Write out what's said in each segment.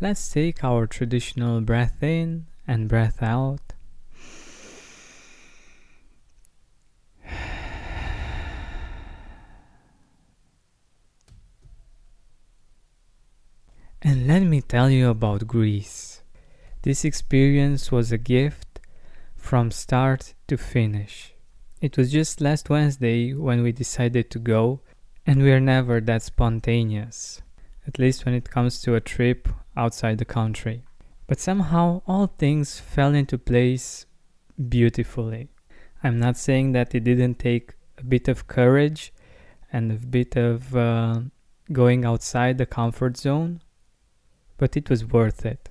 let's take our traditional breath in and breath out. And let me tell you about Greece. This experience was a gift from start to finish. It was just last Wednesday when we decided to go, and we are never that spontaneous, at least when it comes to a trip outside the country. But somehow all things fell into place beautifully. I'm not saying that it didn't take a bit of courage and a bit of uh, going outside the comfort zone, but it was worth it.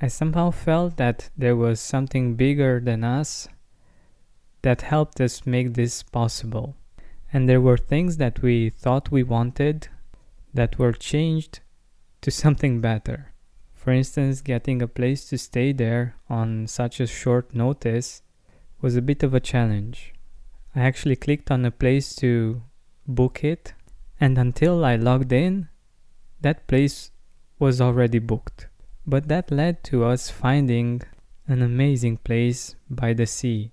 I somehow felt that there was something bigger than us that helped us make this possible. And there were things that we thought we wanted that were changed to something better. For instance, getting a place to stay there on such a short notice was a bit of a challenge. I actually clicked on a place to book it, and until I logged in, that place was already booked. But that led to us finding an amazing place by the sea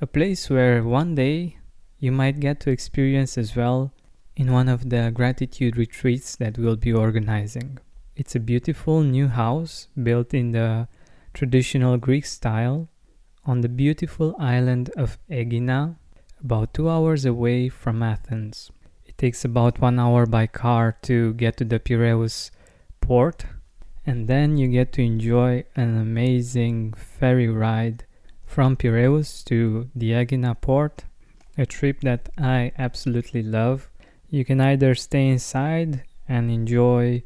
a place where one day you might get to experience as well in one of the gratitude retreats that we'll be organizing. It's a beautiful new house built in the traditional Greek style on the beautiful island of Aegina, about two hours away from Athens. It takes about one hour by car to get to the Piraeus port, and then you get to enjoy an amazing ferry ride from Piraeus to the Aegina port, a trip that I absolutely love. You can either stay inside and enjoy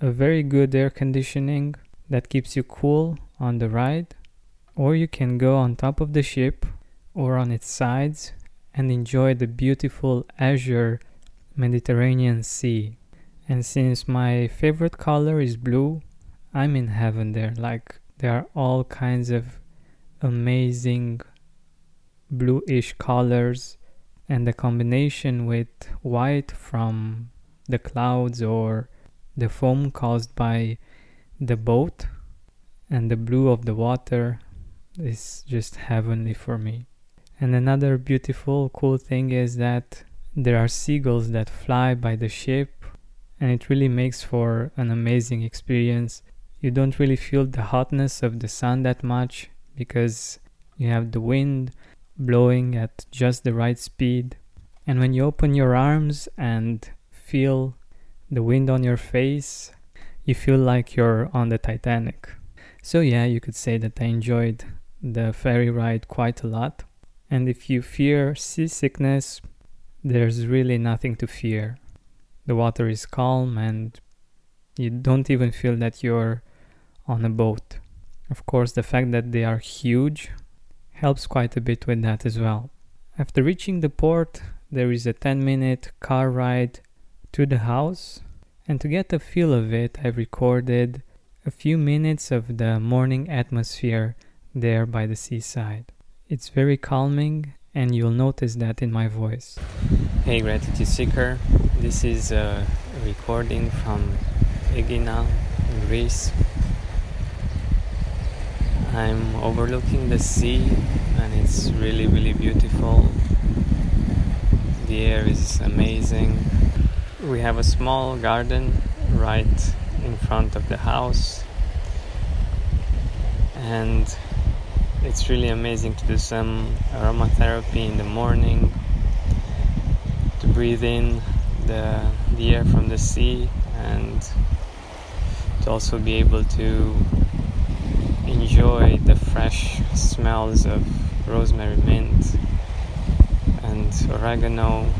a very good air conditioning that keeps you cool on the ride, or you can go on top of the ship or on its sides and enjoy the beautiful azure Mediterranean Sea. And since my favorite color is blue, I'm in heaven there. Like, there are all kinds of amazing bluish colors and the combination with white from the clouds or the foam caused by the boat and the blue of the water is just heavenly for me. And another beautiful, cool thing is that there are seagulls that fly by the ship, and it really makes for an amazing experience. You don't really feel the hotness of the sun that much, because you have the wind blowing at just the right speed. And when you open your arms and feel the wind on your face, you feel like you're on the Titanic. So, yeah, you could say that I enjoyed the ferry ride quite a lot. And if you fear seasickness, there's really nothing to fear. The water is calm and you don't even feel that you're on a boat. Of course, the fact that they are huge helps quite a bit with that as well. After reaching the port, there is a 10 minute car ride to the house, and to get a feel of it, I recorded a few minutes of the morning atmosphere there by the seaside. It's very calming, and you'll notice that in my voice. Hey, Gratitude Seeker, this is a recording from Aegina in Greece. I'm overlooking the sea and it's really really beautiful. The air is amazing. We have a small garden right in front of the house and it's really amazing to do some aromatherapy in the morning to breathe in the, the air from the sea and to also be able to enjoy the fresh smells of rosemary mint and oregano.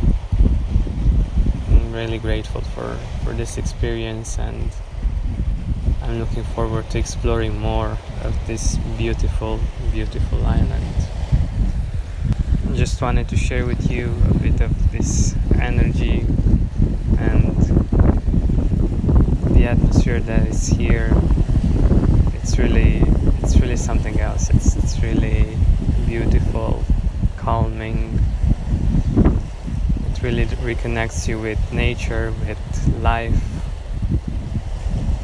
I'm really grateful for, for this experience and I'm looking forward to exploring more of this beautiful, beautiful island. I just wanted to share with you a bit of this energy and the atmosphere that is here. It's really it's really something else. It's it's really beautiful, calming. Really reconnects you with nature, with life,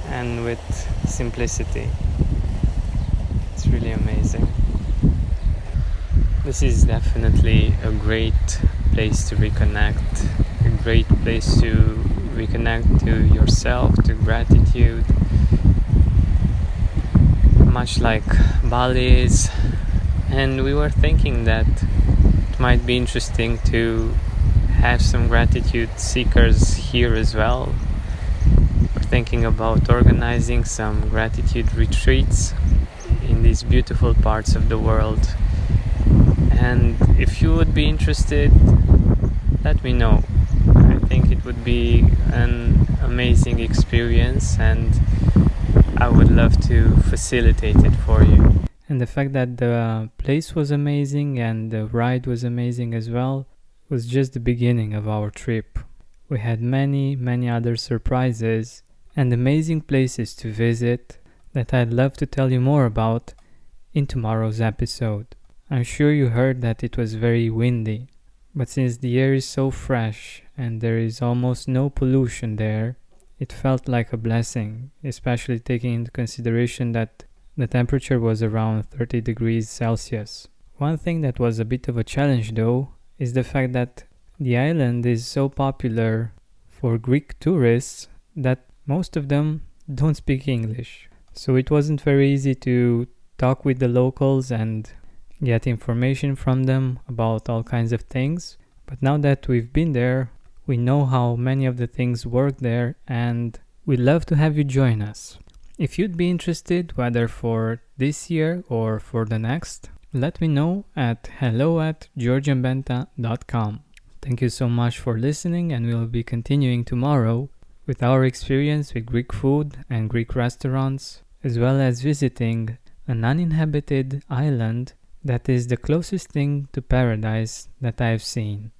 and with simplicity. It's really amazing. This is definitely a great place to reconnect, a great place to reconnect to yourself, to gratitude. Much like Bali is, and we were thinking that it might be interesting to have some gratitude seekers here as well. We're thinking about organizing some gratitude retreats in these beautiful parts of the world. And if you would be interested let me know. I think it would be an amazing experience and i would love to facilitate it for you. And the fact that the place was amazing and the ride was amazing as well was just the beginning of our trip we had many many other surprises and amazing places to visit that I'd love to tell you more about in tomorrow's episode. I'm sure you heard that it was very windy, but since the air is so fresh and there is almost no pollution there, it felt like a blessing, especially taking into consideration that the temperature was around 30 degrees Celsius. One thing that was a bit of a challenge though is the fact that the island is so popular for Greek tourists that most of them don't speak English. So it wasn't very easy to talk with the locals and get information from them about all kinds of things. But now that we've been there, we know how many of the things work there and we'd love to have you join us. If you'd be interested, whether for this year or for the next, let me know at hello at georgianbenta.com. Thank you so much for listening, and we'll be continuing tomorrow with our experience with Greek food and Greek restaurants, as well as visiting an uninhabited island that is the closest thing to paradise that I've seen.